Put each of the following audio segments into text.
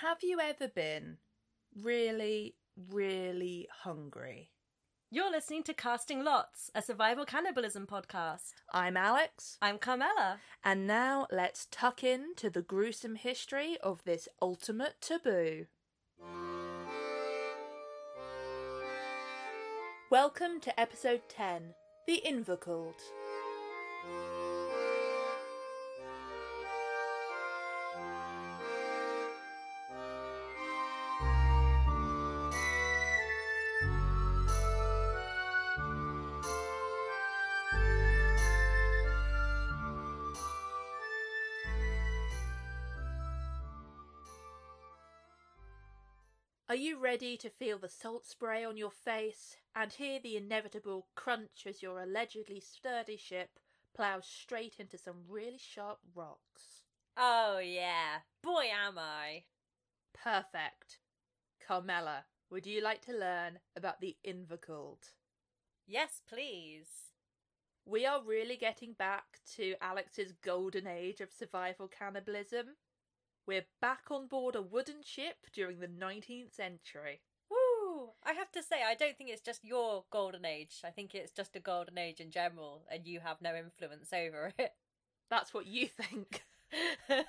Have you ever been really, really hungry? You're listening to Casting Lots, a survival cannibalism podcast. I'm Alex, I'm Carmela. and now let's tuck in to the gruesome history of this ultimate taboo. Welcome to episode 10 The Invocult. You ready to feel the salt spray on your face and hear the inevitable crunch as your allegedly sturdy ship plows straight into some really sharp rocks? Oh, yeah. Boy, am I. Perfect. Carmela, would you like to learn about the Invocult? Yes, please. We are really getting back to Alex's golden age of survival cannibalism. We're back on board a wooden ship during the 19th century. Woo! I have to say, I don't think it's just your golden age. I think it's just a golden age in general, and you have no influence over it. That's what you think.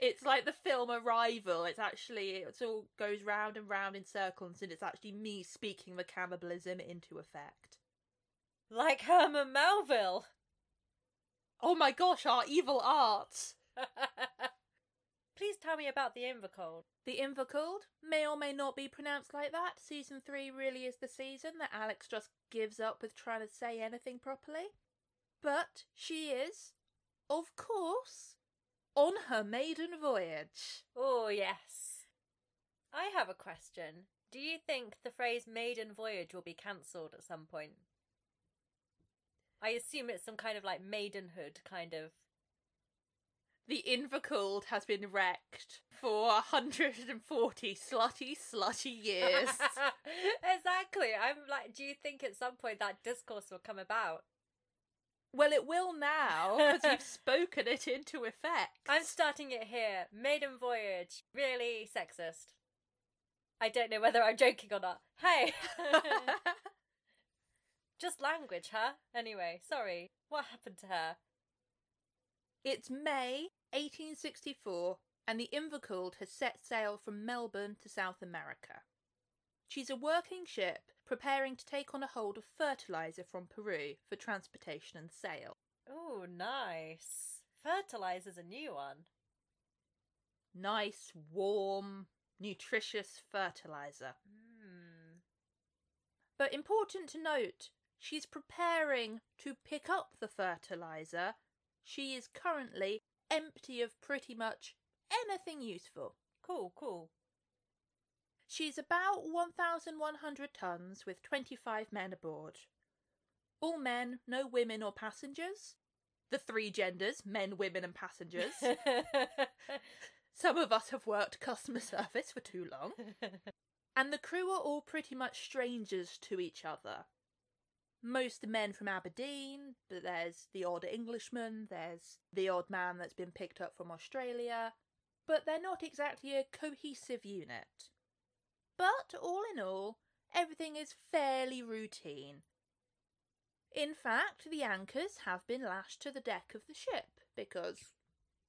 It's like the film Arrival. It's actually it all goes round and round in circles, and it's actually me speaking the cannibalism into effect. like Herman Melville. Oh my gosh, our evil art! Please tell me about the Invocold. The Invocult may or may not be pronounced like that. Season three really is the season that Alex just gives up with trying to say anything properly. But she is, of course, on her maiden voyage. Oh, yes. I have a question. Do you think the phrase maiden voyage will be cancelled at some point? I assume it's some kind of like maidenhood kind of. The Invocult has been wrecked for 140 slutty, slutty years. exactly. I'm like, do you think at some point that discourse will come about? well, it will now, because you've spoken it into effect. I'm starting it here. Maiden voyage. Really sexist. I don't know whether I'm joking or not. Hey! Just language, huh? Anyway, sorry. What happened to her? It's May 1864, and the Invocult has set sail from Melbourne to South America. She's a working ship preparing to take on a hold of fertilizer from Peru for transportation and sale. Oh, nice. Fertilizer's a new one. Nice, warm, nutritious fertilizer. Hmm. But important to note, she's preparing to pick up the fertilizer. She is currently empty of pretty much anything useful. Cool, cool. She's about 1,100 tons with 25 men aboard. All men, no women or passengers. The three genders men, women, and passengers. Some of us have worked customer service for too long. And the crew are all pretty much strangers to each other. Most men from Aberdeen, but there's the odd Englishman, there's the odd man that's been picked up from Australia, but they're not exactly a cohesive unit. But all in all, everything is fairly routine. In fact, the anchors have been lashed to the deck of the ship because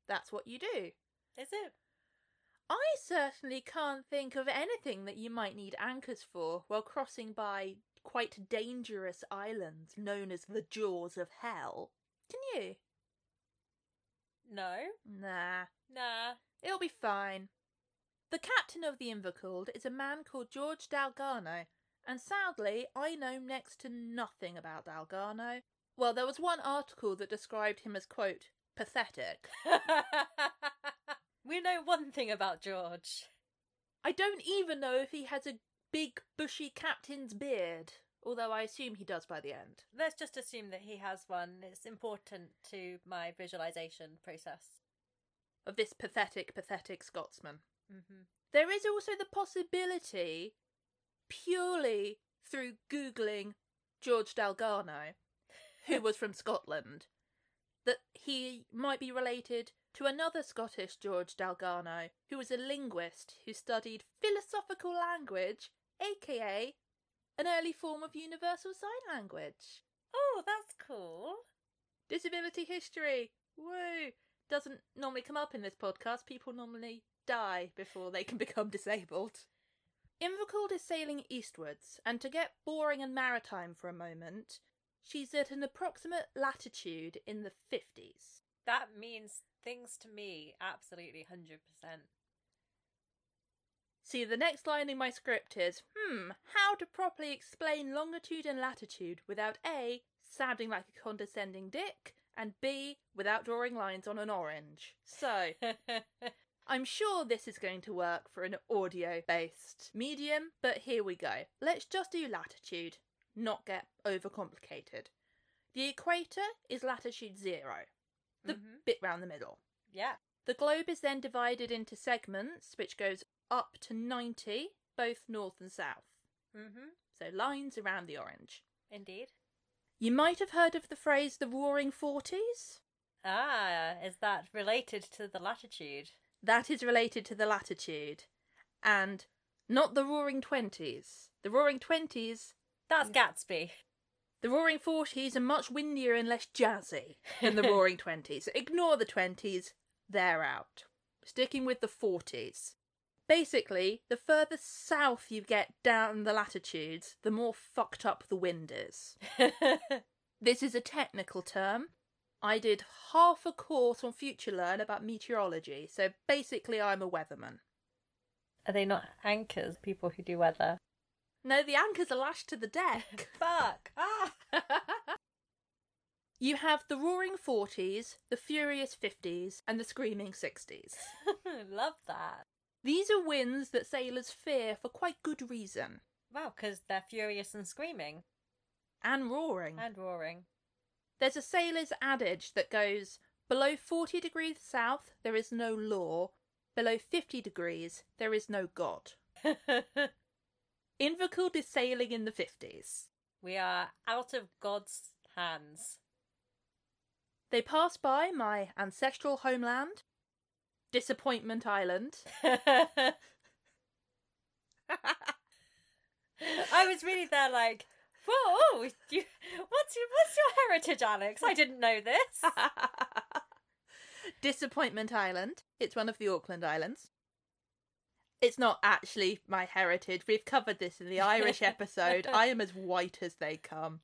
that's what you do. Is it? I certainly can't think of anything that you might need anchors for while crossing by quite dangerous islands known as the Jaws of Hell. Can you? No. Nah, Nah. it'll be fine. The captain of the Invocult is a man called George Dalgarno, and sadly, I know next to nothing about Dalgarno. Well, there was one article that described him as, quote, pathetic. we know one thing about George. I don't even know if he has a big, bushy captain's beard, although I assume he does by the end. Let's just assume that he has one. It's important to my visualization process. Of this pathetic, pathetic Scotsman. Mm-hmm. There is also the possibility, purely through Googling George Dalgarno, who was from Scotland, that he might be related to another Scottish George Dalgarno, who was a linguist who studied philosophical language, aka an early form of universal sign language. Oh, that's cool. Disability history. Woo! Doesn't normally come up in this podcast. People normally die before they can become disabled. Invercauld is sailing eastwards, and to get boring and maritime for a moment, she's at an approximate latitude in the 50s. That means things to me, absolutely 100%. See, the next line in my script is hmm, how to properly explain longitude and latitude without A, sounding like a condescending dick, and B, without drawing lines on an orange. So, I'm sure this is going to work for an audio based medium, but here we go. Let's just do latitude, not get overcomplicated. The equator is latitude zero, the Mhm. bit round the middle. yeah. The globe is then divided into segments, which goes up to 90, both north and south. hmm So lines around the orange. Indeed. You might have heard of the phrase the Roaring Forties. Ah, is that related to the latitude? That is related to the latitude. And not the Roaring Twenties. The Roaring Twenties, That's Gatsby. the Roaring Forties are much windier and less jazzy than the Roaring Twenties. Ignore the Twenties, they're out. Sticking with the Forties. Basically, the further south you get down the latitudes, the more fucked up the wind is. This is a technical term. I did half a course on Future Learn about meteorology, so basically I'm a weatherman. Are they not anchors, people who do weather? No, the anchors are lashed to the deck. Fuck! Ah! you have the roaring 40s, the furious 50s, and the screaming 60s. Love that. These are winds that sailors fear for quite good reason. Wow, because they're furious and screaming And roaring. and roaring. There's a sailor's adage that goes below 40 degrees south, there is no law. Below 50 degrees, there is no God. Invercauld is sailing in the 50s. we are out of God's hands. They pass by my ancestral homeland, Disappointment Island. I was really there like, whoa, you, what's, your, what's your heritage, Alex? I didn't know this. Disappointment Island. It's one of the Auckland Islands. It's not actually my heritage. We've covered this in the Irish episode. I am as white as they come.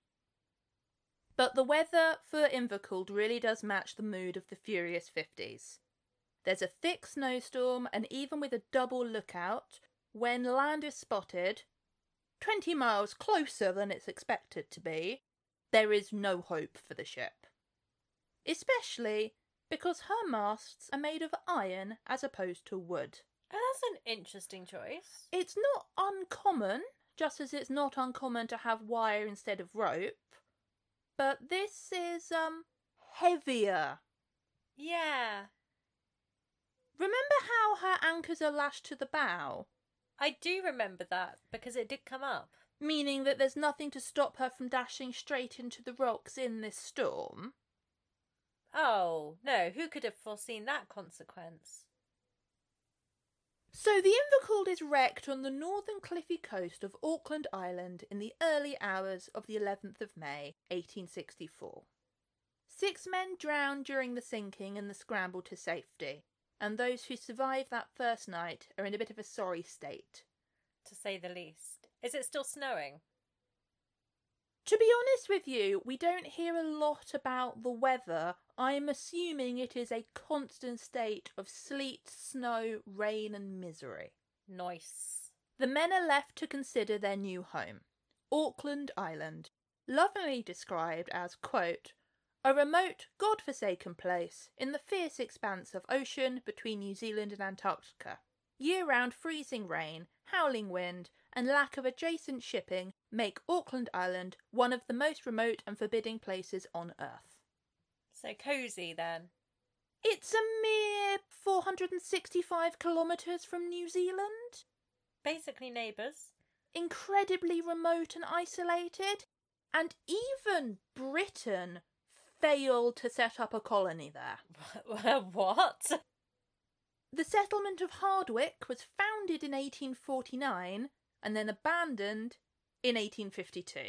But the weather for Invercauld really does match the mood of the Furious 50s. There's a thick snowstorm, and even with a double lookout, when land is spotted, 20 miles closer than it's expected to be, there is no hope for the ship. Especially because her masts are made of iron as opposed to wood. Oh, that's an interesting choice. It's not uncommon, just as it's not uncommon to have wire instead of rope, but this is um heavier. Yeah. Remember how her anchors are lashed to the bow, I do remember that because it did come up. meaning that there's nothing to stop her from dashing straight into the rocks in this storm? Oh, no, who could have foreseen that consequence? So the Invercauld is wrecked on the northern cliffy coast of Auckland Island in the early hours of the 11th of May, 1864. Six men drowned during the sinking and the scramble to safety, and those who survived that first night are in a bit of a sorry state. To say the least. Is it still snowing? To be honest with you, we don't hear a lot about the weather. I'm assuming it is a constant state of sleet, snow, rain, and misery. Nice. The men are left to consider their new home, Auckland Island, lovingly described as, quote, a remote, god-forsaken place in the fierce expanse of ocean between New Zealand and Antarctica. Year-round freezing rain, howling wind, and lack of adjacent shipping make Auckland Island one of the most remote and forbidding places on Earth. So cosy then. It's a mere 465 kilometres from New Zealand. Basically neighbours. incredibly remote and isolated, and even Britain failed to set up a colony there. what? The settlement of Hardwicke was founded in 1849 and then abandoned in 1852.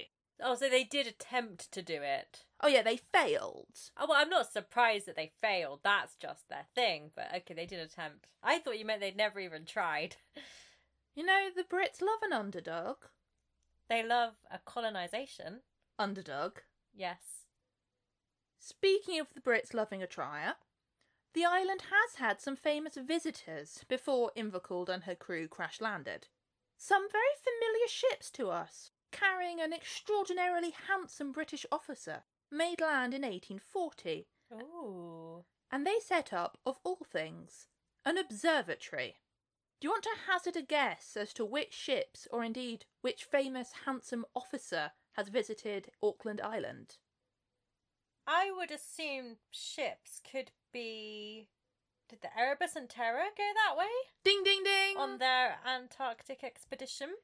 Oh, so they did attempt to do it. Oh, yeah, they failed. Oh, well, I'm not surprised that they failed. That's just their thing. But okay, they did attempt. I thought you meant they'd never even tried. You know, the Brits love an underdog. They love a colonization. Underdog. Yes. Speaking of the Brits loving a trier, the island has had some famous visitors before Invercauld and her crew crash landed. Some very familiar ships to us, carrying an extraordinarily handsome British officer, made land in 1840, Ooh. and they set up, of all things, an observatory. Do you want to hazard a guess as to which ships, or indeed which famous handsome officer, has visited Auckland Island? I would assume ships could be. Did the Erebus and Terror go that way Ding ding ding! on their Antarctic expedition?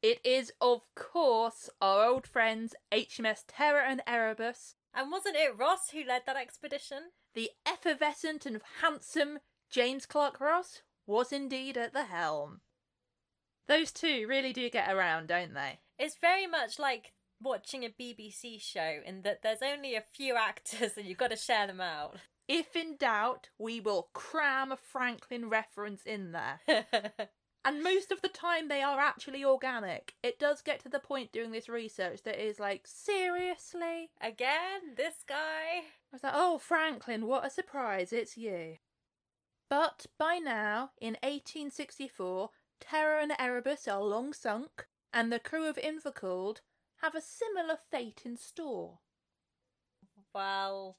It is, of course, our old friends HMS Terror and Erebus, And wasn't it Ross who led that expedition? the effervescent and handsome James Clark Ross was indeed at the helm. Those two really do get around, don't they? It's very much like watching a BBC show in that there's only a few actors and you've got to share them out. If in doubt, we will cram a Franklin reference in there. And most of the time, they are actually organic. It does get to the point doing this research that is like, seriously? Again, this guy. I was like, oh, Franklin, what a surprise, it's you. But by now, in 1864, Terror and Erebus are long sunk, and the crew of Invercauld have a similar fate in store. Well,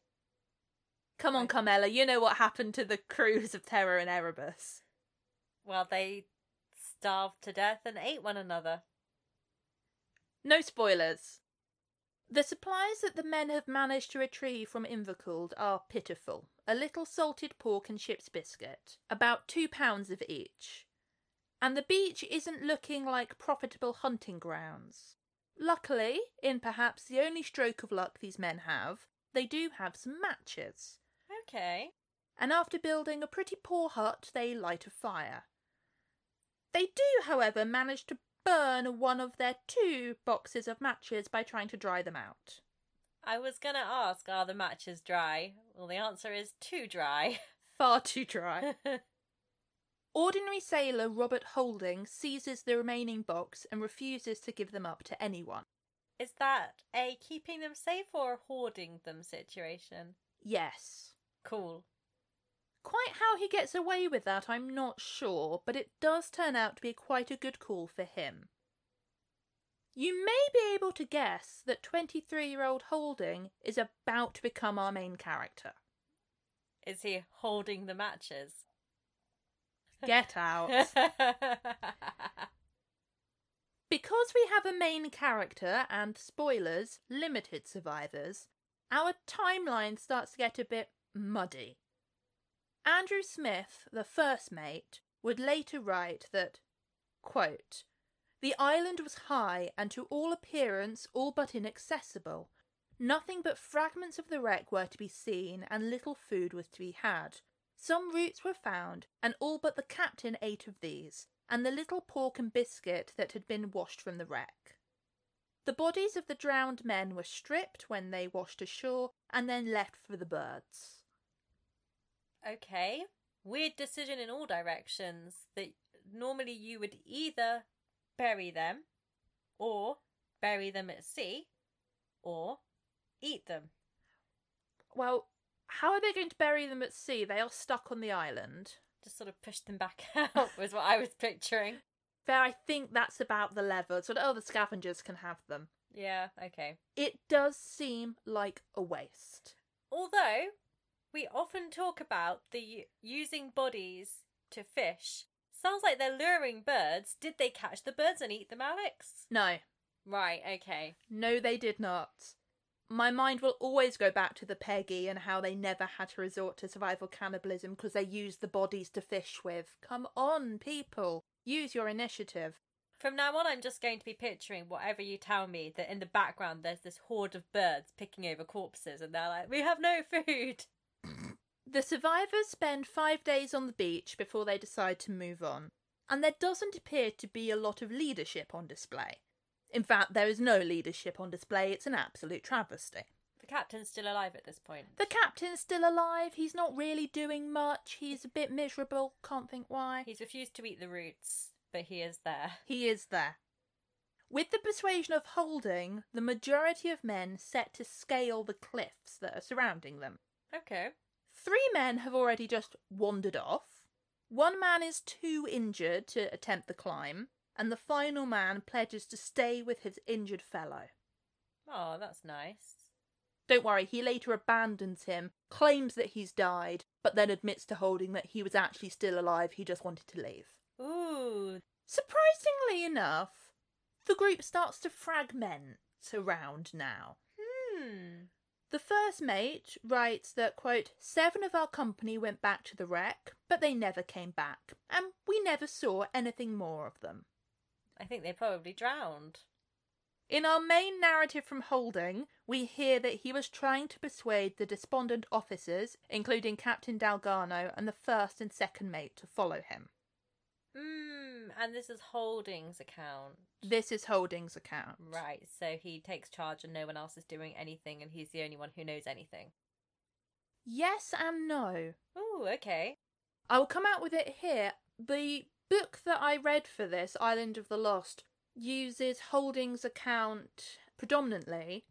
Come on, Right. Carmela, you know what happened to the crews of Terror and Erebus. well, they starved to death and ate one another. No spoilers. The supplies that the men have managed to retrieve from Invercauld are pitiful. A little salted pork and ship's biscuit, about two pounds of each. And the beach isn't looking like profitable hunting grounds. Luckily, in perhaps the only stroke of luck these men have, they do have some matches. Okay. And after building a pretty poor hut, they light a fire. They do, however, manage to burn one of their two boxes of matches by trying to dry them out. I was gonna ask, are the matches dry? Well, the answer is too dry. Far too dry. Ordinary sailor Robert Holding seizes the remaining box and refuses to give them up to anyone. is that a keeping them safe or a hoarding them situation? Yes. Cool. Quite how he gets away with that, I'm not sure, but it does turn out to be quite a good call for him. You may be able to guess that 23 year old Holding is about to become our main character. Is he holding the matches? Get out. Because we have a main character and spoilers, limited survivors, our timeline starts to get a bit muddy. Andrew Smith, the first mate, would later write that, quote, The island was high and to all appearance all but inaccessible. Nothing but fragments of the wreck were to be seen, and little food was to be had. Some roots were found, and all but the captain ate of these, and the little pork and biscuit that had been washed from the wreck. The bodies of the drowned men were stripped when they washed ashore and then left for the birds. okay. Weird decision in all directions that normally you would either bury them or bury them at sea or eat them. Well, how are they going to bury them at sea? They are stuck on the island. Just sort of push them back out was what I was picturing. Fair, I think that's about the level, so that other scavengers can have them. Yeah, okay. It does seem like a waste. Although we often talk about the using bodies to fish. Sounds like they're luring birds. Did they catch the birds and eat them, Alex? No, Right, okay. no, they did not. My mind will always go back to the Peggy and how they never had to resort to survival cannibalism because they used the bodies to fish with. Come on, people, use your initiative. From now on, I'm just going to be picturing whatever you tell me that in the background there's this horde of birds picking over corpses and they're like, we have no food. The survivors spend five days on the beach before they decide to move on, and there doesn't appear to be a lot of leadership on display. In fact, there is no leadership on display, it's an absolute travesty. The captain's still alive at this point. The captain's still alive, he's not really doing much, he's a bit miserable, can't think why. He's refused to eat the roots, but he is there. He is there. With the persuasion of holding, the majority of men set to scale the cliffs that are surrounding them. Okay. Three men have already just wandered off. One man is too injured to attempt the climb, and the final man pledges to stay with his injured fellow. Oh, that's nice. Don't worry, he later abandons him, claims that he's died, but then admits to holding that he was actually still alive, he just wanted to leave. Ooh. Surprisingly enough, the group starts to fragment around now. Hmm. The first mate writes that, quote, seven of our company went back to the wreck, but they never came back, and we never saw anything more of them. I think they probably drowned. In our main narrative from Holding, we hear that he was trying to persuade the despondent officers, including Captain Dalgarno and the first and second mate, to follow him. Hmm. And this is Holding's account. This is Holding's account. Right. So he takes charge and no one else is doing anything and he's the only one who knows anything. Yes and no. Ooh, okay. I will come out with it here. The book that I read for this, Island of the Lost, uses Holding's account predominantly,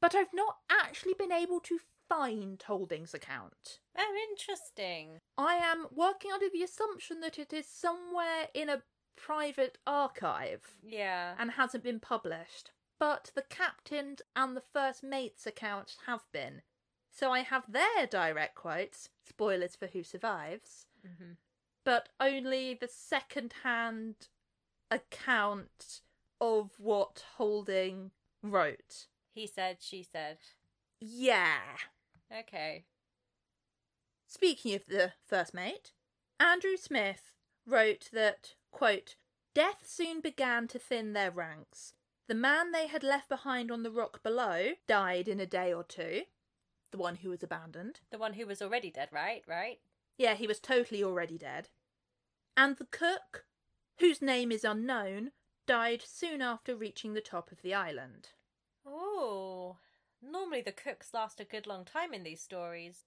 but I've not actually been able to find Holding's account. Oh, interesting. I am working under the assumption that it is somewhere in a private archive Yeah. and hasn't been published. But the captain's and the first mate's accounts have been. So I have their direct quotes, spoilers for who survives, hmm but only the second hand account of what Holding wrote. He said, she said. Yeah. Okay. Speaking of the first mate, Andrew Smith wrote that, quote, Death soon began to thin their ranks. The man they had left behind on the rock below died in a day or two. The one who was abandoned. The one who was already dead, right? Right? Yeah, he was totally already dead. And the cook, whose name is unknown, died soon after reaching the top of the island. Oh. Normally the cooks last a good long time in these stories.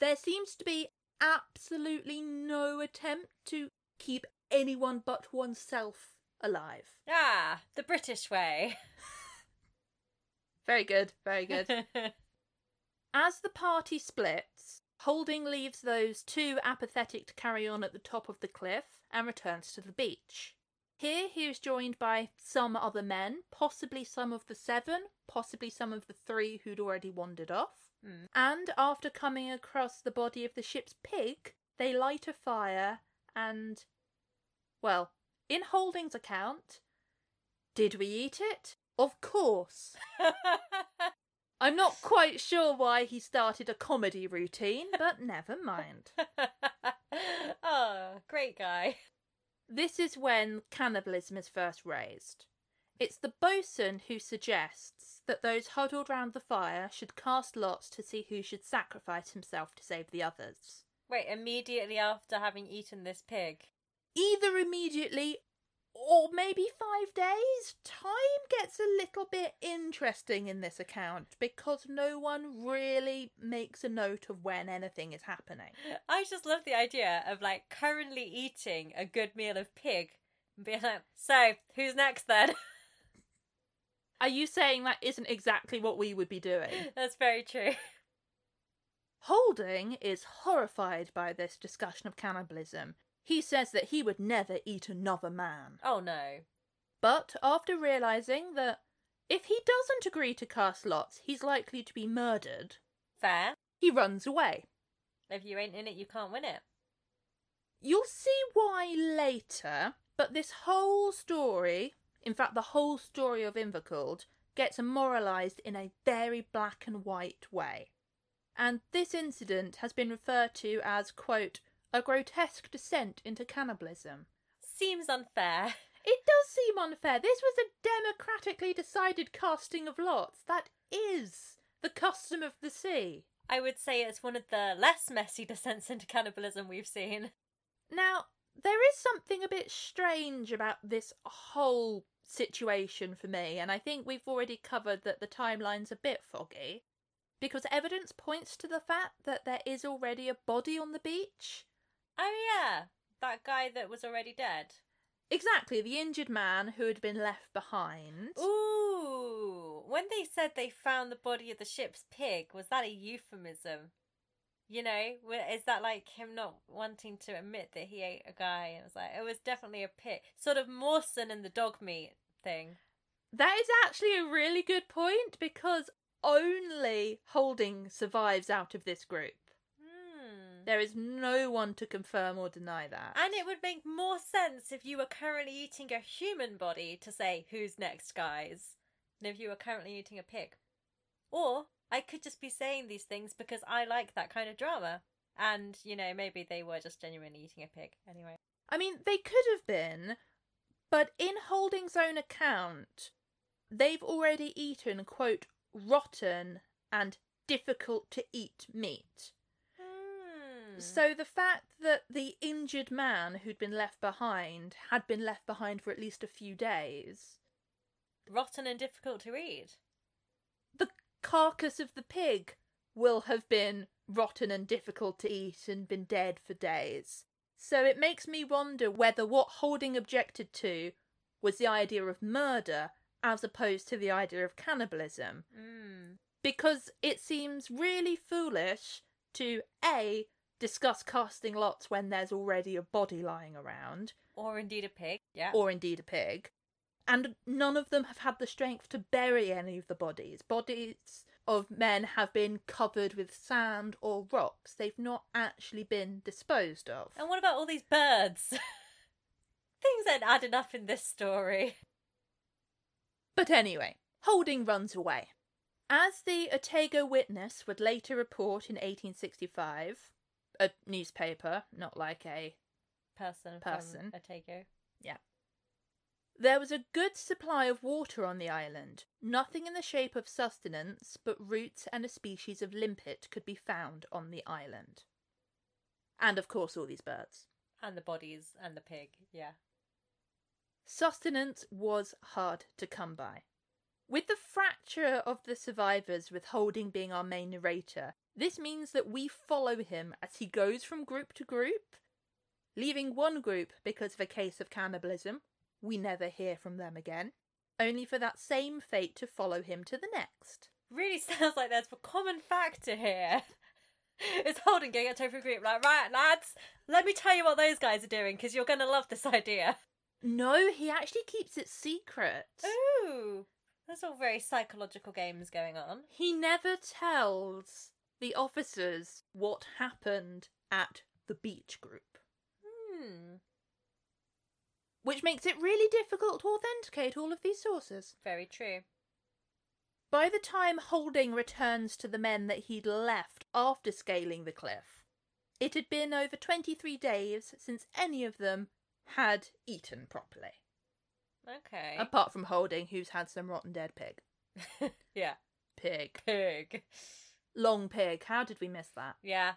There seems to be absolutely no attempt to keep anyone but oneself alive. Ah, the British way. Very good, very good. As the party splits, Holding leaves those two apathetic to carry on at the top of the cliff and returns to the beach. Here he is joined by some other men, possibly some of the seven, possibly some of the three who'd already wandered off. Hmm. And after coming across the body of the ship's pig, they light a fire and. Well, in Holding's account, did we eat it? Of course. I'm not quite sure why he started a comedy routine, but never mind. oh, great guy. This is when cannibalism is first raised. It's the bosun who suggests that those huddled round the fire should cast lots to see who should sacrifice himself to save the others. Wait, immediately after having eaten this pig. Either immediately or maybe five days. Time gets a little bit interesting in this account because no one really makes a note of when anything is happening. I just love the idea of like currently eating a good meal of pig and being like, so who's next then? Are you saying that isn't exactly what we would be doing? That's very true. Holding is horrified by this discussion of cannibalism. He says that he would never eat another man. Oh no. But after realizing that if he doesn't agree to cast lots, he's likely to be murdered, Fair. he runs away. If you ain't in it, you can't win it. You'll see why later, but this whole story, in fact, the whole story of Invercauld, gets immoralised in a very black and white way. And this incident has been referred to as, quote, a grotesque descent into cannibalism. Seems unfair. It does seem unfair. This was a democratically decided casting of lots. That is the custom of the sea. I would say it's one of the less messy descents into cannibalism we've seen. Now, there is something a bit strange about this whole situation for me, and I think we've already covered that the timeline's a bit foggy. Because evidence points to the fact that there is already a body on the beach. Oh, yeah. That guy that was already dead. Exactly, the injured man who had been left behind. Ooh. When they said they found the body of the ship's pig, was that a euphemism? You know, is that like him not wanting to admit that he ate a guy? And it was like, it was definitely a pig. Sort of Mawson and the dog meat thing. That is actually a really good point because only Holding survives out of this group. There is no one to confirm or deny that. And it would make more sense if you were currently eating a human body to say, who's next, guys, than if you were currently eating a pig. Or I could just be saying these things because I like that kind of drama. And, you know, maybe they were just genuinely eating a pig. Anyway. I mean, they could have been, but in Holding's own account, they've already eaten, quote, rotten and difficult to eat meat. Hmm. So the fact that the injured man who'd been left behind had been left behind for at least a few days, Rotten and difficult to eat. the carcass of the pig will have been rotten and difficult to eat and been dead for days. So it makes me wonder whether what Holding objected to was the idea of murder as opposed to the idea of cannibalism. Hmm. Because it seems really foolish to A. discuss casting lots when there's already a body lying around, Or indeed a pig. Yeah. or indeed a pig. And none of them have had the strength to bury any of the bodies. Bodies of men have been covered with sand or rocks. They've not actually been disposed of. And what about all these birds? Things ain't adding up in this story. But anyway, Holding runs away. As the Otago Witness would later report in 1865, a newspaper, not like a Person, Person. Otago. There was a good supply of water on the island. Nothing in the shape of sustenance but roots and a species of limpet could be found on the island. And of course, all these birds. And the bodies and the pig. Yeah. Sustenance was hard to come by. With the fracture of the survivors, with Holding being our main narrator, this means that we follow him as he goes from group to group, leaving one group because of a case of cannibalism. We never hear from them again, only for that same fate to follow him to the next. Really sounds like there's a common factor here. It's Holden going up to every group like, right, lads, let me tell you what those guys are doing because you're going to love this idea. No, he actually keeps it secret. Ooh, there's all very psychological games going on. He never tells the officers what happened at the beach group. Hmm, which makes it really difficult to authenticate all of these sources. very true. By the time Holding returns to the men that he'd left after scaling the cliff, it had been over 23 days since any of them had eaten properly. Okay. Apart from Holding, who's had some rotten dead pig. yeah. Pig. Pig. Long pig. How did we miss that? Yeah.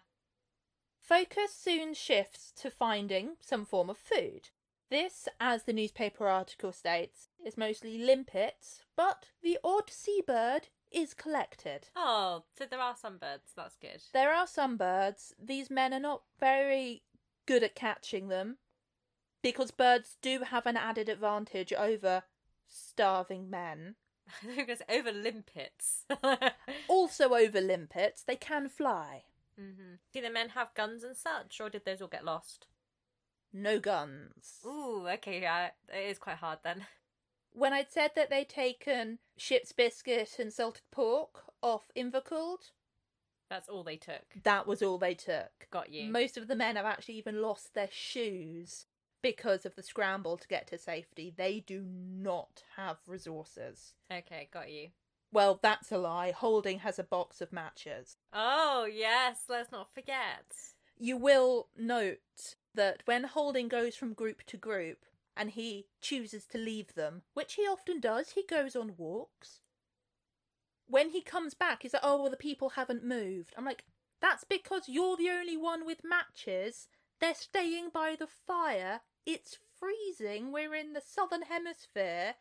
Focus soon shifts to finding some form of food. This, as the newspaper article states, is mostly limpets, but the odd seabird is collected. Oh, so there are some birds. That's good. There are some birds. These men are not very good at catching them because birds do have an added advantage over starving men. Over limpets. Also, over limpets, they can fly. hmm Do the men have guns and such, or did those all get lost? No guns. Ooh, okay, yeah, it is quite hard then. When I'd said that they'd taken ship's biscuit and salted pork off Invercauld, That's all they took. that was all they took. Got you. Most of the men have actually even lost their shoes because of the scramble to get to safety. They do not have resources. Okay, got you. Well, that's a lie. Holding has a box of matches. Oh, yes, let's not forget. You will note that when Holding goes from group to group, and he chooses to leave them, which he often does. He goes on walks. When he comes back, he's like, oh, well, the people haven't moved. I'm like, that's because you're the only one with matches. They're staying by the fire. It's freezing. We're in the southern hemisphere.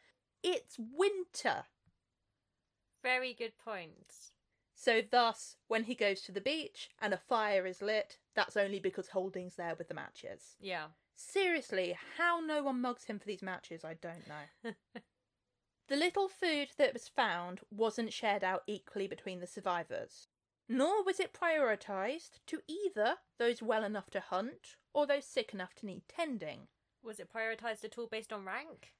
It's winter. Very good point. So, thus, when he goes to the beach and a fire is lit, that's only because Holding's there with the matches. Yeah. Seriously, how no one mugs him for these matches, I don't know. the little food that was found wasn't shared out equally between the survivors, nor was it prioritised to either those well enough to hunt those sick enough to need tending. Was it prioritised at all based on rank?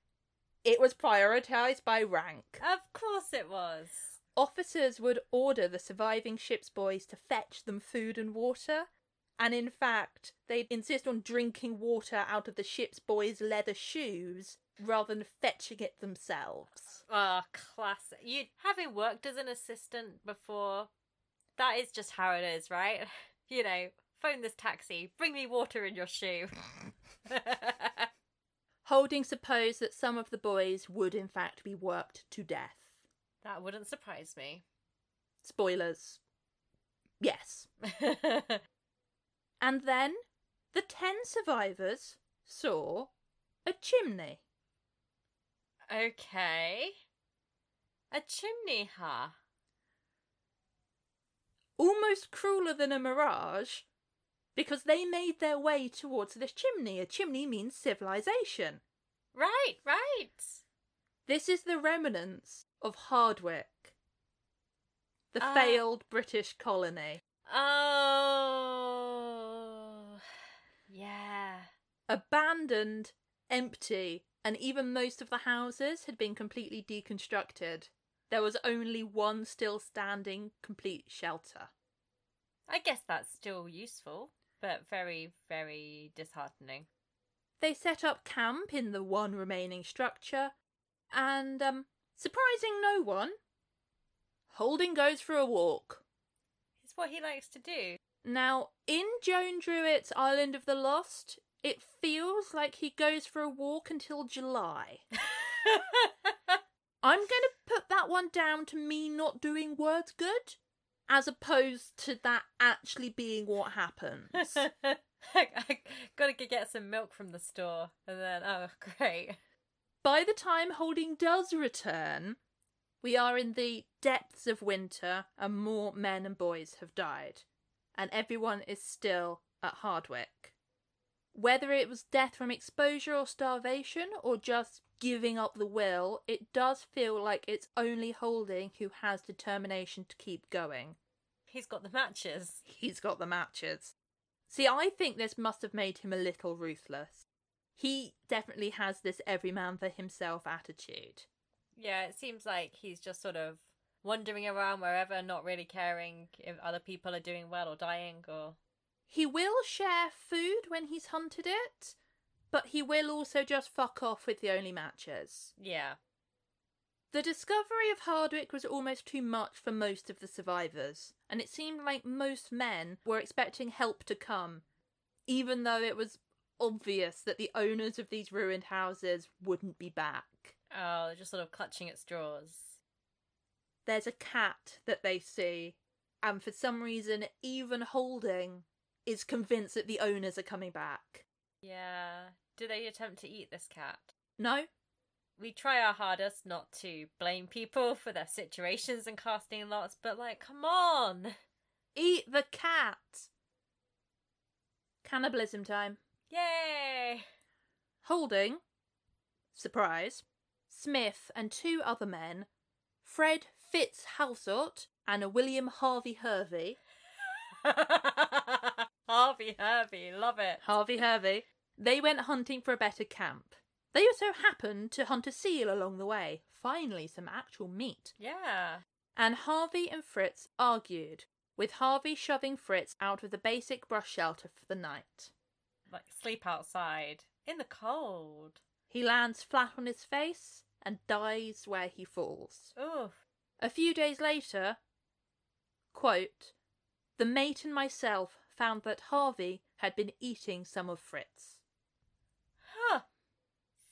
It was prioritised by rank. Of course it was. Officers would order the surviving ship's boys to fetch them food and water, and in fact, they'd insist on drinking water out of the ship's boys' leather shoes rather than fetching it themselves. Ah, classic. You having worked as an assistant before, that is just how it is, right? You know, phone this taxi, bring me water in your shoe. Holding supposed that some of the boys would in fact be worked to death. that wouldn't surprise me. Spoilers. Yes. And then the ten survivors saw a chimney. okay. A chimney, huh? almost crueler than a mirage because they made their way towards this chimney. A chimney means civilization. Right, right. This is the remnants of Hardwicke, the Ah. failed British colony. Oh. Yeah. Abandoned, empty, and even most of the houses had been completely deconstructed. There was only one still standing, complete shelter. I guess that's still useful, but very, very disheartening. They set up camp in the one remaining structure, and, um, surprising no one, Holding goes for a walk. It's what he likes to do. Now, in Joan Druett's Island of the Lost, it feels like he goes for a walk until July. I'm going to put that one down to me not doing words good, as opposed to that actually being what happens. I gotta get some milk from the store, and then oh great. By the time Holding does return, we are in the depths of winter and more men and boys have died, and everyone is still at Hardwicke. Whether it was death from exposure or starvation, or just giving up the will, it does feel like it's only Holding who has determination to keep going. He's got the matches. He's got the matches. See, I think this must have made him a little ruthless. He definitely has this every man for himself attitude. Yeah, it seems like he's just sort of wandering around wherever, not really caring if other people are doing well or dying or. He will share food when he's hunted it, but he will also just fuck off with the only matches. Yeah. The discovery of Hardwicke was almost too much for most of the survivors, and it seemed like most men were expecting help to come, even though it was obvious that the owners of these ruined houses wouldn't be back. Oh, they're just sort of clutching at straws. There's a cat that they see, and for some reason, even Holding is convinced that the owners are coming back. Yeah. Do they attempt to eat this cat? No, We try our hardest not to blame people for their situations and casting lots, but like, come on! eat the cat! Cannibalism time. Yay! Holding, surprise, Smith and two other men, Fred Fitz Halsort and a William Harvey Hervey, Harvey Hervey, love it. Harvey Hervey, they went hunting for a better camp. They also happened to hunt a seal along the way, finally some actual meat. Yeah. And Harvey and Fritz argued, with Harvey shoving Fritz out of the basic brush shelter for the night. Like, sleep outside. In the cold. He lands flat on his face and dies where he falls. Oof. A few days later, quote, the mate and myself found that Harvey had been eating some of Fritz. Huh.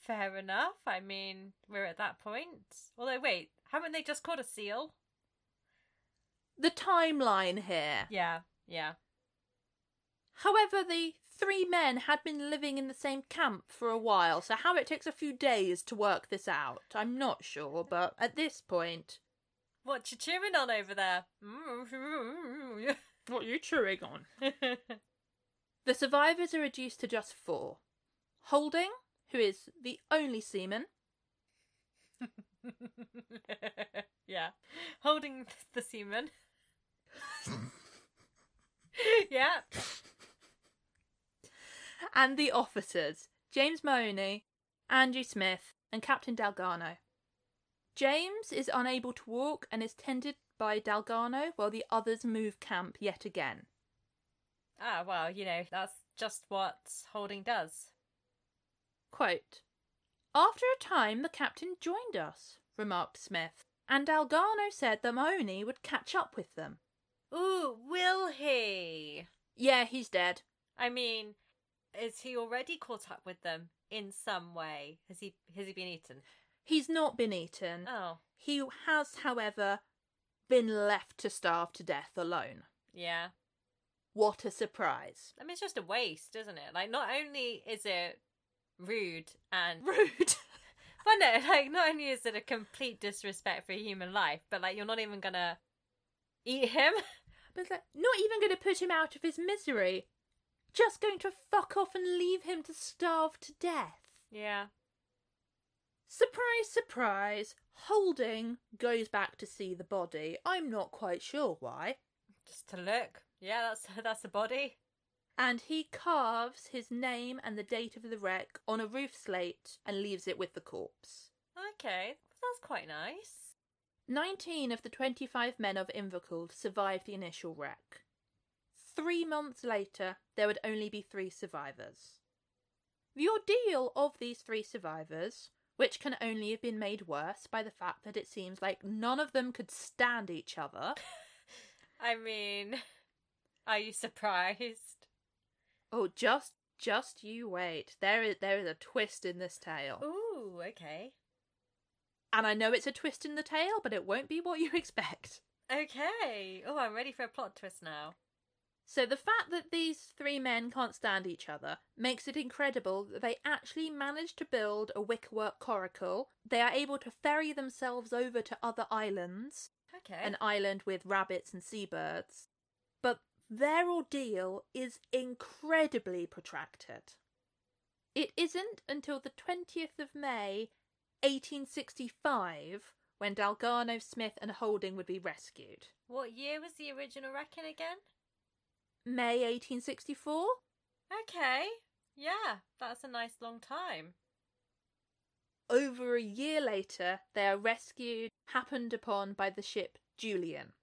Fair enough. I mean, we're at that point. Although, wait, haven't they just caught a seal? The timeline here. Yeah, yeah. However, the three men had been living in the same camp for a while, so how it takes a few days to work this out, I'm not sure, but at this point. What you chewing on over there? Mm. What are you chewing on? The survivors are reduced to just four Holding, who is the only seaman, yeah. Holding the seaman. yeah. and the officers James Mahoney, Andrew Smith, and Captain Dalgarno. James is unable to walk and is tended by Dalgarno while the others move camp yet again. Ah, well, you know, that's just what holding does. Quote, After a time, the captain joined us, remarked Smith, and Dalgarno said that Mahoney would catch up with them. Ooh, will he? Yeah, he's dead. I mean, is he already caught up with them in some way? Has he has he been eaten? He's not been eaten. Oh, He has, however, been left to starve to death alone. yeah. What a surprise. I mean, it's just a waste, isn't it? Like, not only is it rude and Rude. But no, like not only is it a complete disrespect for human life, but like you're not even gonna eat him. But it's like, not even to put him out of his misery. Just going to fuck off and leave him to starve to death. Yeah. Surprise, surprise. Holding goes back to see the body. I'm not quite sure why. Just to look. Yeah, that's that's a body. And he carves his name and the date of the wreck on a roof slate and leaves it with the corpse. Okay, that's quite nice. 19 of the 25 men of Invercauld survived the initial wreck. Three months later, there would only be three survivors. The ordeal of these three survivors, which can only have been made worse by the fact that it seems like none of them could stand each other. I mean, are you surprised? Oh, just just you wait. There is there is a twist in this tale. Ooh, okay. And I know it's a twist in the tale, but it won't be what you expect. Okay. Oh, I'm ready for a plot twist now. So the fact that these three men can't stand each other makes it incredible that they actually managed to build a wickerwork coracle. They are able to ferry themselves over to other islands, Okay. an island with rabbits and seabirds. But their ordeal is incredibly protracted. It isn't until the 20th of May 1865 when Dalgarno, Smith, and Holding would be rescued. what year was the original wrecking again? May 1864? Okay. Yeah, that's a nice long time. Over a year later, they are rescued, happened upon by the ship Julian.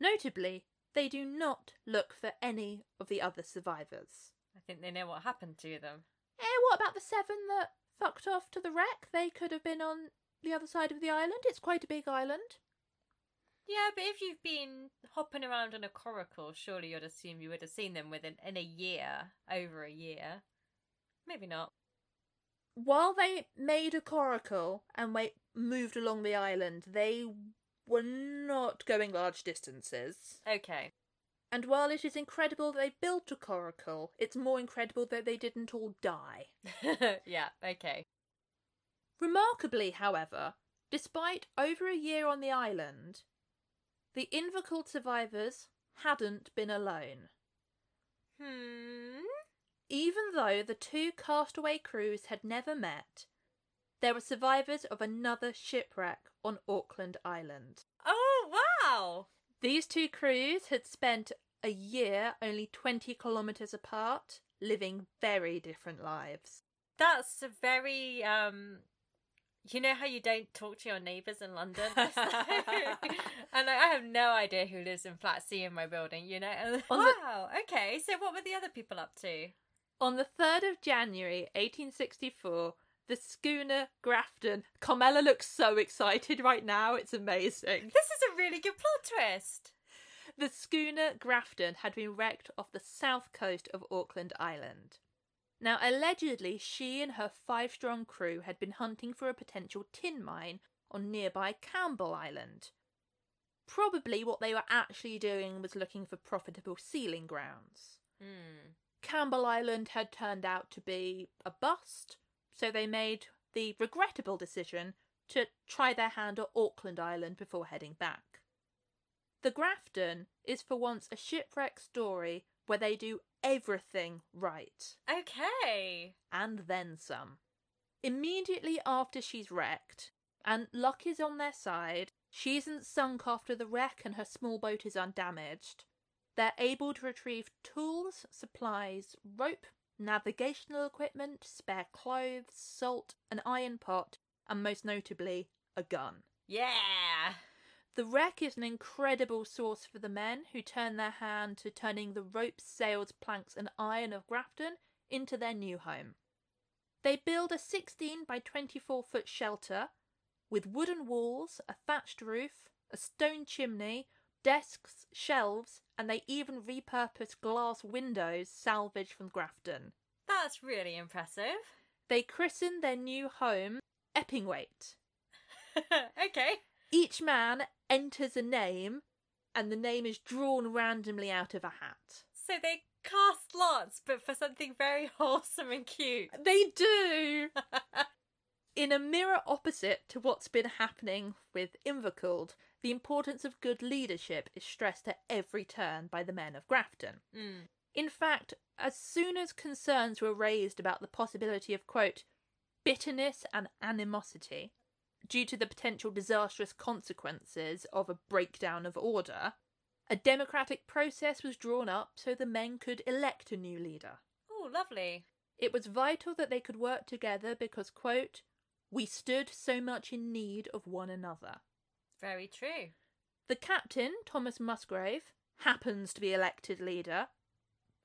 Notably, they do not look for any of the other survivors. I think they know what happened to them. Eh, what about the seven that fucked off to the wreck? They could have been on the other side of the island. It's quite a big island. Yeah, but if you've been hopping around on a coracle, surely you'd assume you would have seen them within in a year, over a year. Maybe not. While they made a coracle and wait, moved along the island, they were not going large distances. Okay. And while it is incredible that they built a coracle, it's more incredible that they didn't all die. yeah, okay. Remarkably, however, despite over a year on the island, the Invercauld survivors hadn't been alone. Hmm. Even though the two castaway crews had never met, there were survivors of another shipwreck on Auckland Island. Oh, wow! These two crews had spent a year only 20 kilometres apart, living very different lives. That's a very um you know how you don't talk to your neighbours in London? and like, I have no idea who lives in flat C in my building, you know? And, On the- wow, okay. So what were the other people up to? On the 3rd of January 1864, the schooner Grafton. Carmela looks so excited right now, it's amazing. This is a really good plot twist. The schooner Grafton had been wrecked off the south coast of Auckland Island. Now, allegedly, she and her five strong crew had been hunting for a potential tin mine on nearby Campbell Island. Probably what they were actually doing was looking for profitable sealing grounds. Hmm. Campbell Island had turned out to be a bust, so they made the regrettable decision to try their hand at Auckland Island before heading back. The Grafton is for once a shipwreck story where they do everything right, Okay. and then some. Immediately after she's wrecked, and luck is on their side, she isn't sunk after the wreck and her small boat is undamaged. They're able to retrieve tools, supplies, rope, navigational equipment, spare clothes, salt, an iron pot, and most notably, a gun. Yeah. The wreck is an incredible source for the men who turn their hand to turning the ropes, sails, planks, and iron of Grafton into their new home. They build a 16 by 24 foot shelter with wooden walls, a thatched roof, a stone chimney, desks, shelves, and they even repurpose glass windows salvaged from Grafton. That's really impressive. They christen their new home Epigwait. okay. Each man enters a name, and the name is drawn randomly out of a hat. So they cast lots, but for something very wholesome and cute. They do! In a mirror opposite to what's been happening with Invercauld, the importance of good leadership is stressed at every turn by the men of Grafton. Mm. In fact, as soon as concerns were raised about the possibility of, quote, bitterness and animosity due to the potential disastrous consequences of a breakdown of order, a democratic process was drawn up so the men could elect a new leader. Oh, lovely. It was vital that they could work together because, quote, we stood so much in need of one another. Very true. The captain, Thomas Musgrave, happens to be elected leader.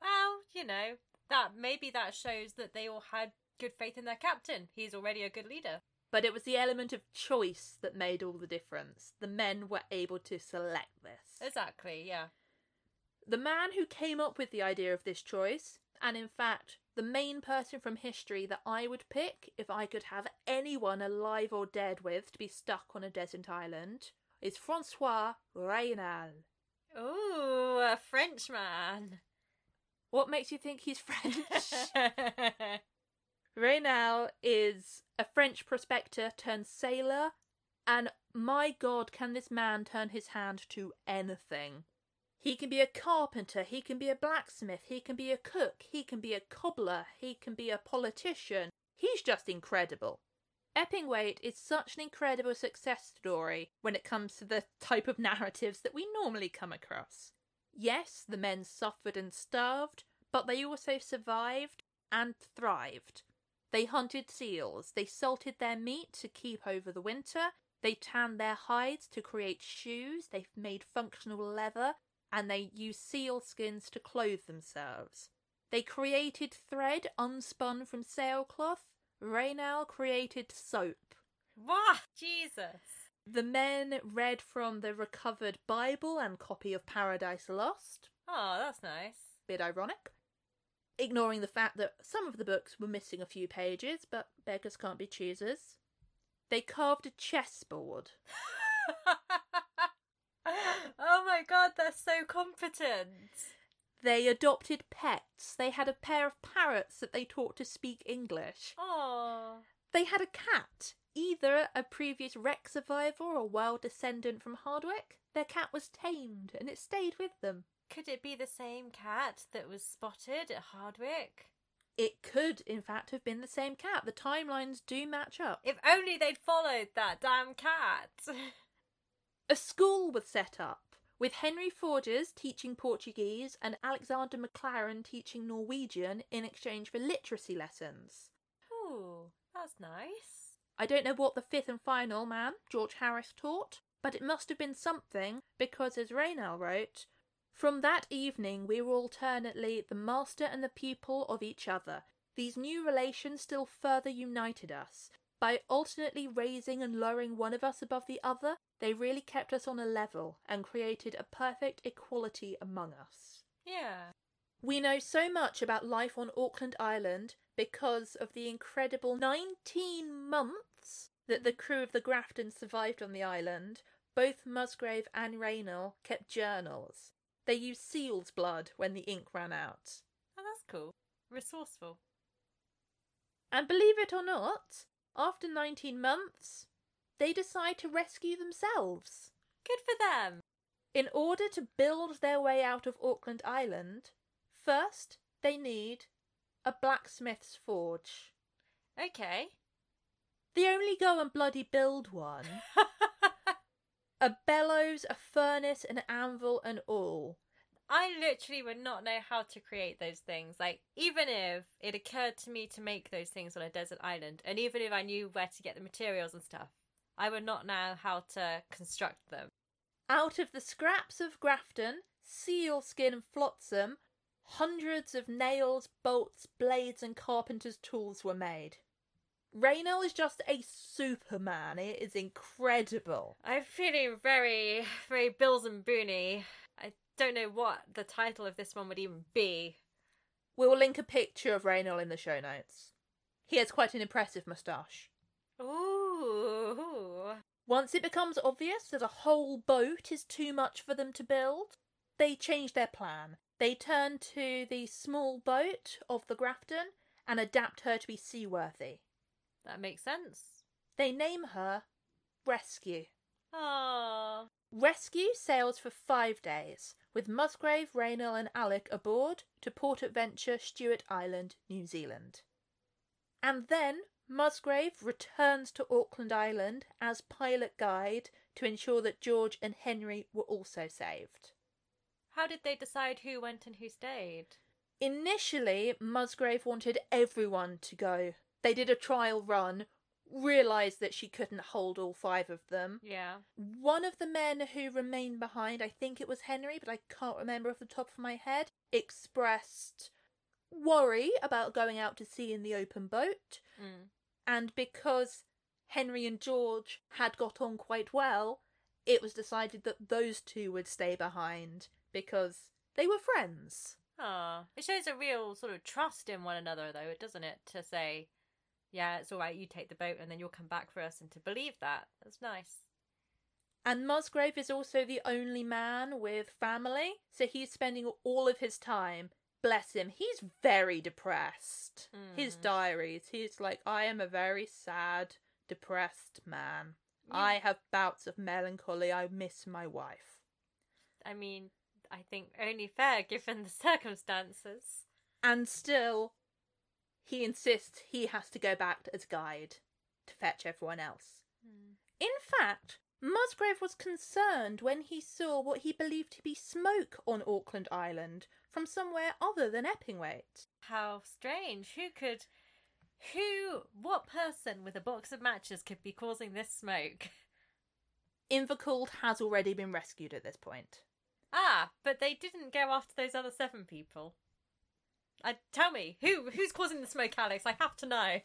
Well, you know, that maybe that shows that they all had good faith in their captain. He's already a good leader. But it was the element of choice that made all the difference. The men were able to select this. Exactly, yeah. The man who came up with the idea of this choice, and in fact, the main person from history that I would pick if I could have anyone alive or dead with to be stuck on a desert island, is Francois Raynal. Ooh, a Frenchman. What makes you think he's French? Raynal is a French prospector turned sailor, and my god, can this man turn his hand to anything? He can be a carpenter, he can be a blacksmith, he can be a cook, he can be a cobbler, he can be a politician. He's just incredible. Epigwait is such an incredible success story when it comes to the type of narratives that we normally come across. Yes, the men suffered and starved, but they also survived and thrived. They hunted seals, they salted their meat to keep over the winter, they tanned their hides to create shoes, they made functional leather, and they used seal skins to clothe themselves. They created thread unspun from sailcloth. Raynal created soap. Wow, Jesus. The men read from the recovered Bible and copy of Paradise Lost. Oh, that's nice. Bit ironic. Ignoring the fact that some of the books were missing a few pages, but beggars can't be choosers. They carved a chessboard. oh my god, they're so competent. They adopted pets. They had a pair of parrots that they taught to speak English. Oh. They had a cat, either a previous wreck survivor or a wild descendant from Hardwicke. Their cat was tamed and it stayed with them. Could it be the same cat that was spotted at Hardwicke? It could, in fact, have been the same cat. The timelines do match up. If only they'd followed that damn cat. A school was set up, with Henry Forges teaching Portuguese and Alexander McLaren teaching Norwegian in exchange for literacy lessons. Ooh, that's nice. I don't know what the fifth and final man, George Harris, taught, but it must have been something because, as Raynal wrote, from that evening we were alternately the master and the pupil of each other. These new relations still further united us. By alternately raising and lowering one of us above the other, they really kept us on a level and created a perfect equality among us. Yeah. We know so much about life on Auckland Island because of the incredible 19 months that the crew of the Grafton survived on the island. Both Musgrave and Raynal kept journals. They used seal's blood when the ink ran out. Oh, that's cool. Resourceful. And believe it or not, after 19 months, they decide to rescue themselves. Good for them. In order to build their way out of Auckland Island, first they need a blacksmith's forge. Okay. They only go and bloody build one. a bellows, a furnace, an anvil, and all. I literally would not know how to create those things. Like, even if it occurred to me to make those things on a desert island, and even if I knew where to get the materials and stuff, I would not know how to construct them. Out of the scraps of Grafton, seal skin, and flotsam, hundreds of nails, bolts, blades, and carpenter's tools were made. Raynal is just a superman. It is incredible. I'm feeling very, very Bills and Booney. I don't know what the title of this one would even be. We'll link a picture of Raynal in the show notes. He has quite an impressive moustache. Ooh. Once it becomes obvious that a whole boat is too much for them to build, they change their plan. They turn to the small boat of the Grafton and adapt her to be seaworthy. That makes sense. They name her Rescue. Ah. Rescue sails for five days, with Musgrave, Raynal, and Alec aboard to Port Adventure, Stewart Island, New Zealand. And then Musgrave returns to Auckland Island as pilot guide to ensure that George and Henry were also saved. How did they decide who went and who stayed? Initially, Musgrave wanted everyone to go. They did a trial run, realised that she couldn't hold all five of them. Yeah. One of the men who remained behind, I think it was Henry, but I can't remember off the top of my head, expressed worry about going out to sea in the open boat. Mm. And because Henry and George had got on quite well, it was decided that those two would stay behind because they were friends. Ah. It shows a real sort of trust in one another, though, doesn't it? To say, yeah, it's all right, you take the boat and then you'll come back for us, and to believe that. That's nice. And Musgrave is also the only man with family, so he's spending all of his time. Bless him, he's very depressed. His Mm. diaries, he's like, I am a very sad, depressed man. Yeah. I have bouts of melancholy. I miss my wife. I mean, I think only fair given the circumstances. And still, he insists he has to go back as guide to fetch everyone else. In fact, Musgrave was concerned when he saw what he believed to be smoke on Auckland Island from somewhere other than Epigwait. How strange. Who could. Who. What person with a box of matches could be causing this smoke? Invercauld has already been rescued at this point. Ah, but they didn't go after those other seven people. Uh, tell me, who who's causing the smoke, Alex? I have to know.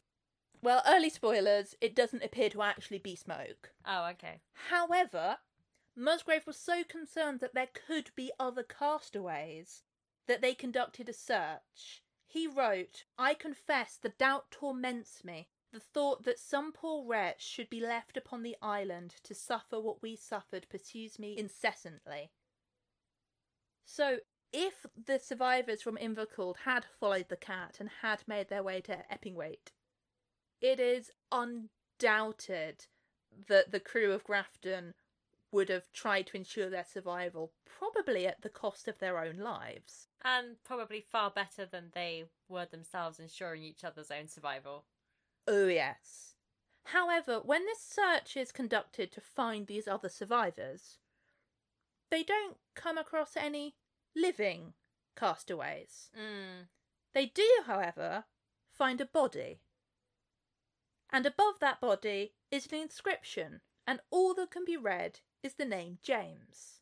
Well, early spoilers, it doesn't appear to actually be smoke. Oh, okay. However, Musgrave was so concerned that there could be other castaways that they conducted a search. He wrote, I confess the doubt torments me. The thought that some poor wretch should be left upon the island to suffer what we suffered pursues me incessantly. So, if the survivors from Invercauld had followed the cat and had made their way to Epigwait, it is undoubted that the crew of Grafton would have tried to ensure their survival, probably at the cost of their own lives. And probably far better than they were themselves ensuring each other's own survival. Oh, yes. However, when this search is conducted to find these other survivors, they don't come across any living castaways. Mm. They do, however, find a body. And above that body is an inscription, and all that can be read is the name James.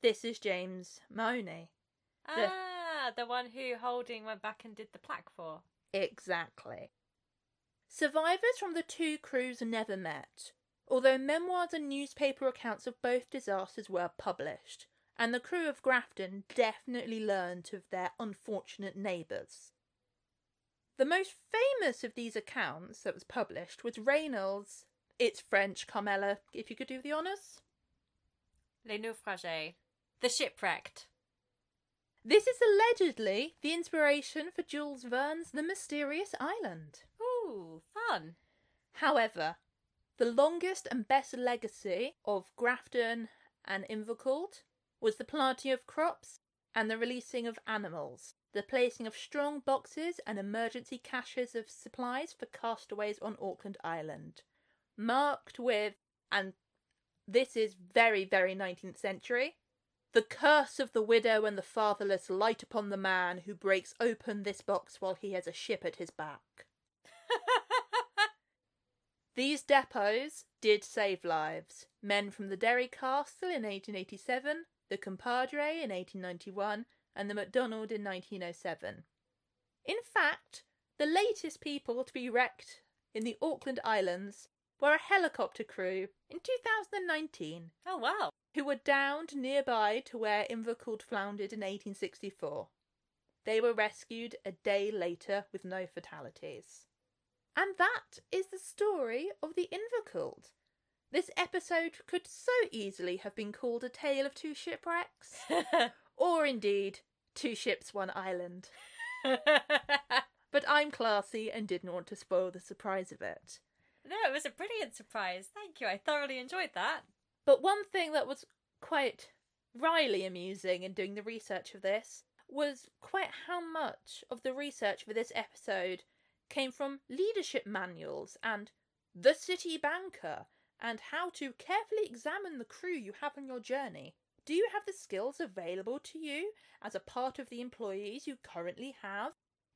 This is James Mahoney. The- Ah, the one who Holding went back and did the plaque for. Exactly. Survivors from the two crews never met, although memoirs and newspaper accounts of both disasters were published, and the crew of Grafton definitely learned of their unfortunate neighbours. The most famous of these accounts that was published was Raynal's It's French, Carmela, if you could do the honours. Les naufragés. The shipwrecked. This is allegedly the inspiration for Jules Verne's The Mysterious Island. Ooh, fun. However, the longest and best legacy of Grafton and Invercauld was the planting of crops and the releasing of animals, the placing of strong boxes and emergency caches of supplies for castaways on Auckland Island, marked with, and this is very, very 19th century, the curse of the widow and the fatherless light upon the man who breaks open this box while he has a ship at his back. These depots did save lives. Men from the Derry Castle in 1887, the Compadre in 1891, and the Dundonald in 1907. In fact, the latest people to be wrecked in the Auckland Islands were a helicopter crew in 2019 Oh, wow. who were downed nearby to where Invercauld floundered in 1864. They were rescued a day later with no fatalities. And that is the story of the Invercauld. This episode could so easily have been called A Tale of Two Shipwrecks, or indeed, Two Ships, One Island. But I'm classy and didn't want to spoil the surprise of it. no, it was a brilliant surprise. Thank you. I thoroughly enjoyed that. But one thing that was quite wryly amusing in doing the research of this was quite how much of the research for this episode came from leadership manuals and the city banker and how to carefully examine the crew you have on your journey. Do you have the skills available to you as a part of the employees you currently have?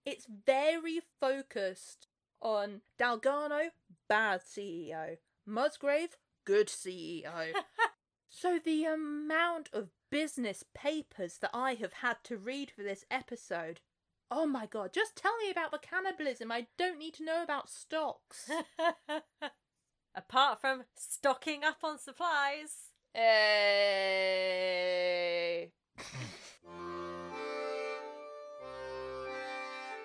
It's very focused on Dalgarno, bad CEO, Musgrave, good CEO. so the amount of business papers that I have had to read for this episode. Oh my god, just tell me about the cannibalism. I don't need to know about stocks. Apart from stocking up on supplies. Hey.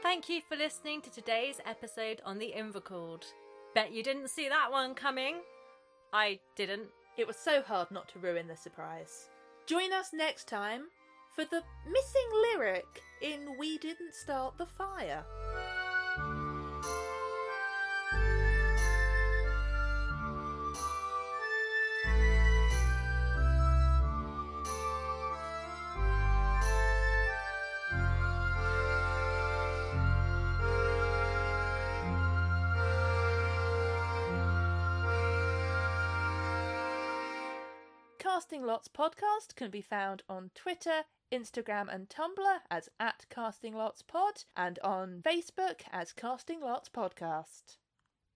Thank you for listening to today's episode on the Invercauld. Bet you didn't see that one coming. I didn't. It was so hard not to ruin the surprise. Join us next time for the missing lyric in We Didn't Start the Fire. Casting Lots podcast can be found on Twitter, Instagram, and Tumblr as at Casting Lots Pod, and on Facebook as Casting Lots Podcast.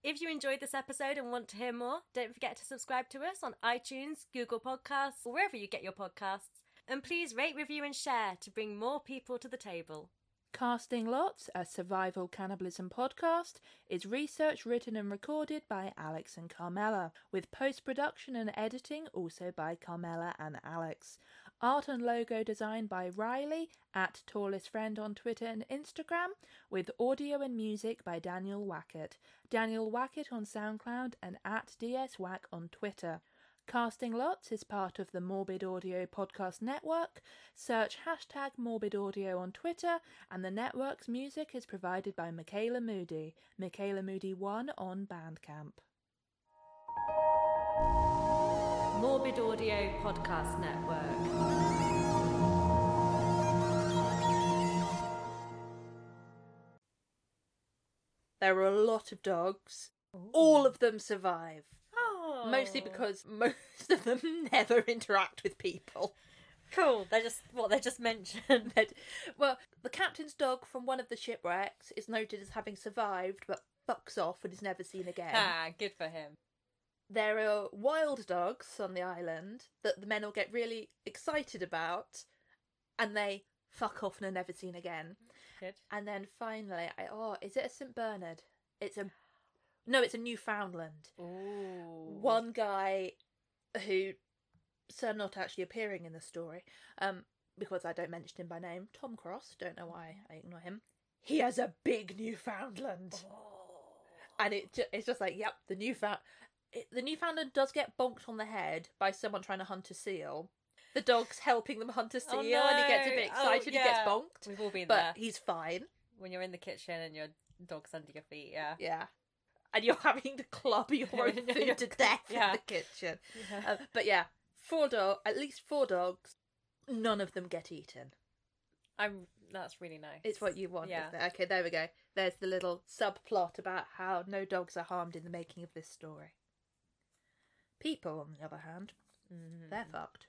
If you enjoyed this episode and want to hear more, don't forget to subscribe to us on iTunes, Google Podcasts, or wherever you get your podcasts. And please rate, review, and share to bring more people to the table. Casting Lots, a survival cannibalism podcast, is research written and recorded by Alex and Carmela, with post production and editing also by Carmela and Alex. Art and logo design by Riley at Tallest Friend on Twitter and Instagram, with audio and music by Daniel Wackett. Daniel Wackett on SoundCloud and at DSWack on Twitter. Casting Lots is part of the Morbid Audio Podcast Network. Search hashtag Morbid Audio on Twitter, and the network's music is provided by Michaela Moody, Michaela Moody1 on Bandcamp. Morbid Audio Podcast Network. There are a lot of dogs. All of them survive. Oh. Mostly because most of them never interact with people. Cool. They're just what they just mentioned. Well, the captain's dog from one of the shipwrecks is noted as having survived but fucks off and is never seen again. ah, good for him. there are wild dogs on the island that the men will get really excited about and they fuck off and are never seen again. Good. And then finally, I, oh, is it a St. Bernard? It's a. No, it's a Newfoundland. Ooh. One guy who. So not actually appearing in the story, um, because I don't mention him by name. Tom Cross. Don't know why I ignore him. he has a big Newfoundland. And it ju- it's just like, yep, the Newfound. The Newfoundland does get bonked on the head by someone trying to hunt a seal. The dog's helping them hunt a seal, Oh, and he gets a no. bit Oh, excited. He gets bonked, We've all been there but there he's fine. when you're in the kitchen and your dog's under your feet. Yeah. Yeah. And you're having to club your own food to death yeah. in the kitchen. Yeah. Uh, but yeah, four dog, at least four dogs. None of them get eaten. I'm. That's really nice. It's what you want. Yeah. isn't it? Okay, there we go. There's the little subplot about how no dogs are harmed in the making of this story. People, on the other hand, Mhm. they're fucked.